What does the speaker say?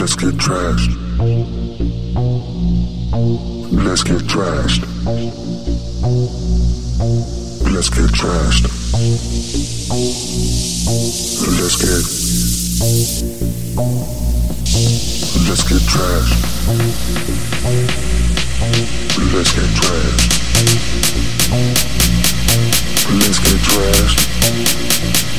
Let's get trashed. Let's get trashed. Let's get trashed. Let's get. Let's get trashed. Let's get trashed. Let's get trashed.